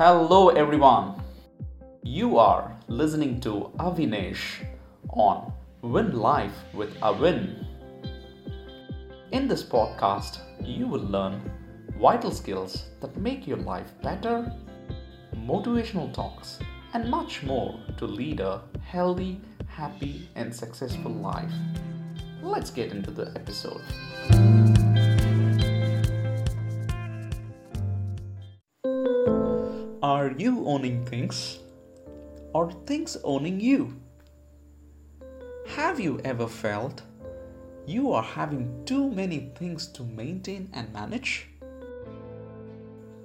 Hello, everyone. You are listening to Avinesh on Win Life with Avin. In this podcast, you will learn vital skills that make your life better, motivational talks, and much more to lead a healthy, happy, and successful life. Let's get into the episode. Are you owning things? Or things owning you? Have you ever felt you are having too many things to maintain and manage?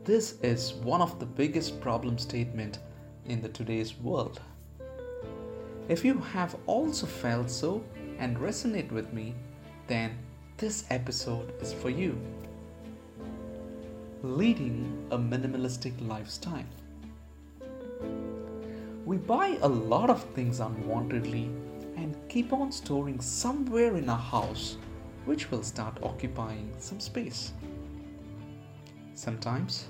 This is one of the biggest problem statement in the today's world. If you have also felt so and resonate with me, then this episode is for you leading a minimalistic lifestyle. We buy a lot of things unwantedly and keep on storing somewhere in our house, which will start occupying some space. Sometimes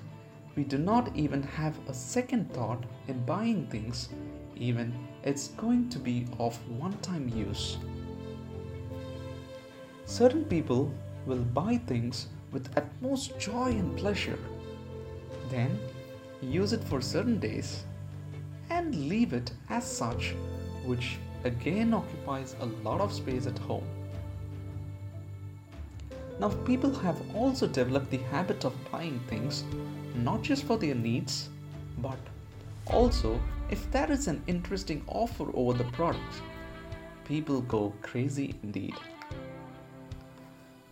we do not even have a second thought in buying things, even it's going to be of one time use. Certain people will buy things with utmost joy and pleasure. Then use it for certain days and leave it as such, which again occupies a lot of space at home. Now, people have also developed the habit of buying things not just for their needs, but also if there is an interesting offer over the product. People go crazy indeed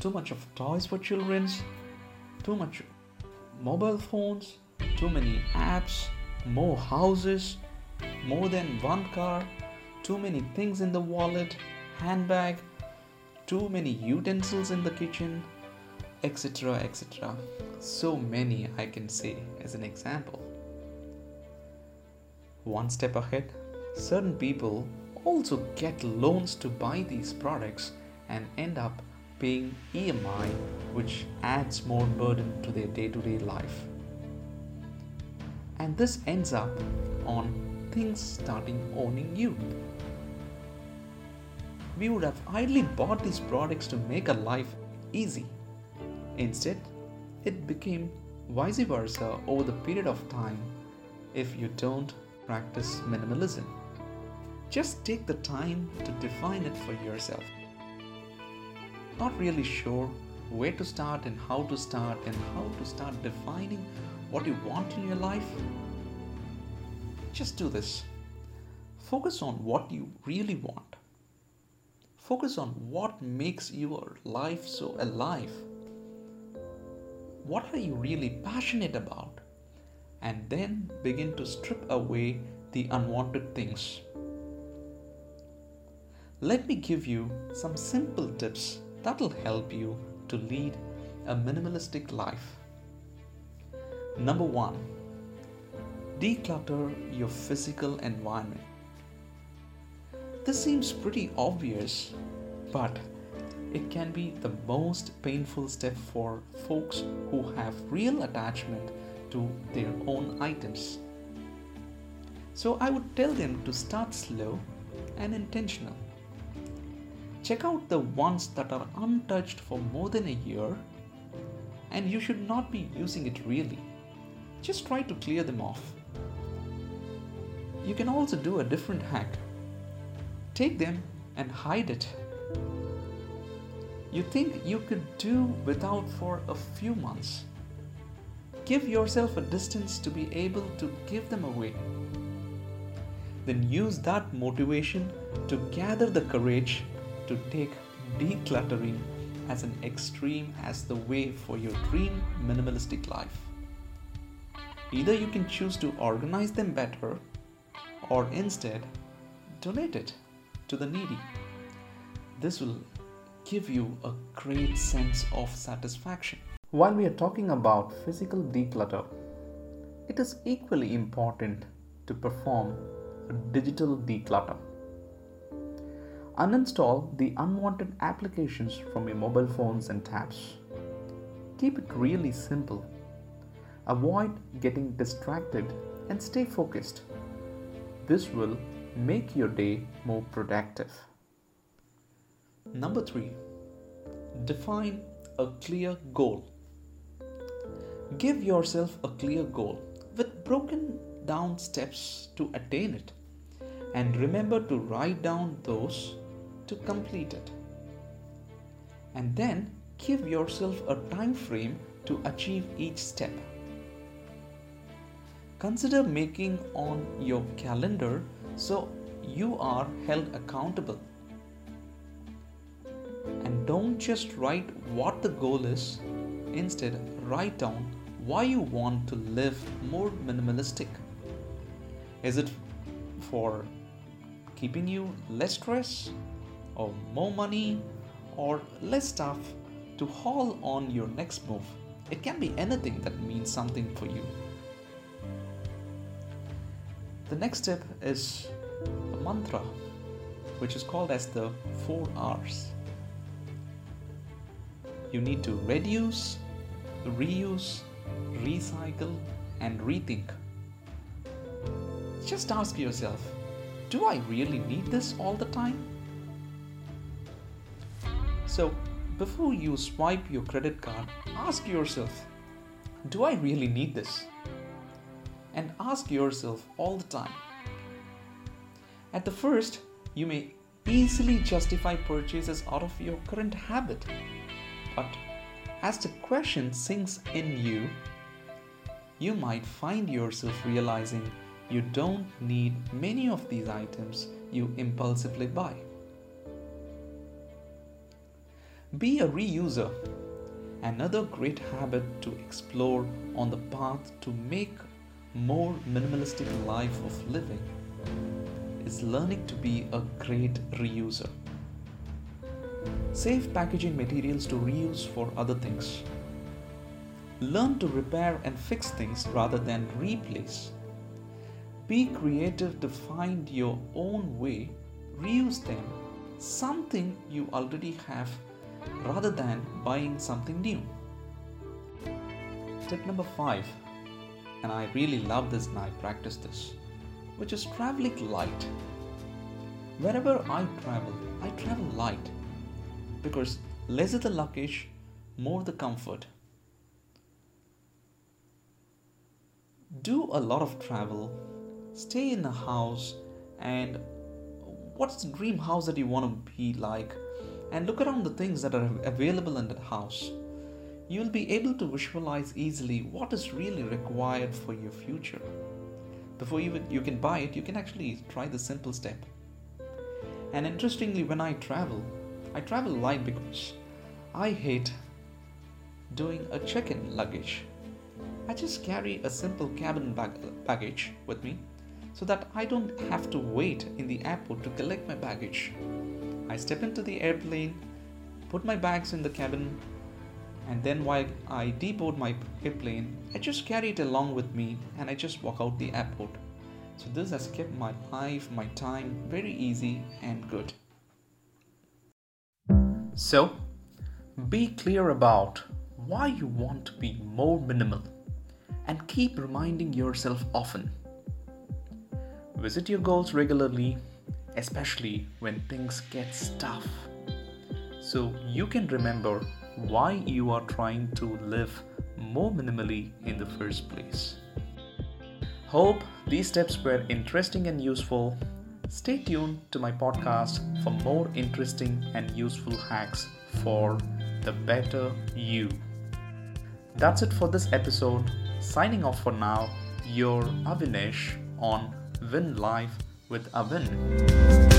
too much of toys for children, too much mobile phones, too many apps, more houses, more than one car, too many things in the wallet, handbag, too many utensils in the kitchen, etc. etc. So many I can say as an example. One step ahead, certain people also get loans to buy these products and end up paying EMI, which adds more burden to their day to day life. And this ends up on things starting owning you. We would have idly bought these products to make our life easy. Instead, it became vice versa over the period of time if you don't practice minimalism. Just take the time to define it for yourself not really sure where to start and how to start and how to start defining what you want in your life, just do this. Focus on what you really want. Focus on what makes your life so alive. What are you really passionate about? And then begin to strip away the unwanted things. Let me give you some simple tips that'll help you to lead a minimalistic life. Number one, declutter your physical environment. This seems pretty obvious, but it can be the most painful step for folks who have real attachment to their own items. So I would tell them to start slow and intentional. Check out the ones that are untouched for more than a year and you should not be using it really. Just try to clear them off. You can also do a different hack. Take them and hide it. You think you could do without for a few months. Give yourself a distance to be able to give them away. Then use that motivation to gather the courage to take decluttering as an extreme as the way for your dream minimalistic life. Either you can choose to organize them better or instead donate it to the needy. This will give you a great sense of satisfaction. While we are talking about physical declutter, it is equally important to perform a digital declutter. Uninstall the unwanted applications from your mobile phones and tabs. Keep it really simple. Avoid getting distracted and stay focused. This will make your day more productive. Number three, define a clear goal. Give yourself a clear goal with broken down steps to attain it. And remember to write down those to complete it. And then give yourself a time frame to achieve each step. Consider making on your calendar so you are held accountable. And don't just write what the goal is, instead, write down why you want to live more minimalistic. Is it for keeping you less stress, or more money, or less stuff to haul on your next move? It can be anything that means something for you. The next step is a mantra, which is called as the 4 R's. You need to reduce, reuse, recycle, and rethink. Just ask yourself do I really need this all the time? So, before you swipe your credit card, ask yourself do I really need this? And ask yourself all the time. At the first, you may easily justify purchases out of your current habit. But as the question sinks in you, you might find yourself realizing you don't need many of these items you impulsively buy. Be a reuser. Another great habit to explore on the path to make more minimalistic life of living is learning to be a great reuser. Save packaging materials to reuse for other things. Learn to repair and fix things rather than replace. Be creative to find your own way, reuse them, something you already have rather than buying something new. Tip number five, and I really love this and I practice this, which is traveling light. Wherever I travel, I travel light because less is the luggage, more the comfort. Do a lot of travel, stay in a house, and what's the dream house that you want to be like? And look around the things that are available in that house. You'll be able to visualize easily what is really required for your future. Before you, you can buy it, you can actually try the simple step. And interestingly, when I travel, I travel light because I hate doing a check in luggage. I just carry a simple cabin bag- baggage with me so that I don't have to wait in the airport to collect my baggage. I step into the airplane, put my bags in the cabin, and then while I deboard my airplane, I just carry it along with me and I just walk out the airport. So, this has kept my life, my time very easy and good. So, be clear about why you want to be more minimal and keep reminding yourself often. Visit your goals regularly, especially when things get tough, so you can remember why you are trying to live more minimally in the first place. Hope these steps were interesting and useful Stay tuned to my podcast for more interesting and useful hacks for the better you. That's it for this episode. Signing off for now, your Avinesh on Win Life with Avin.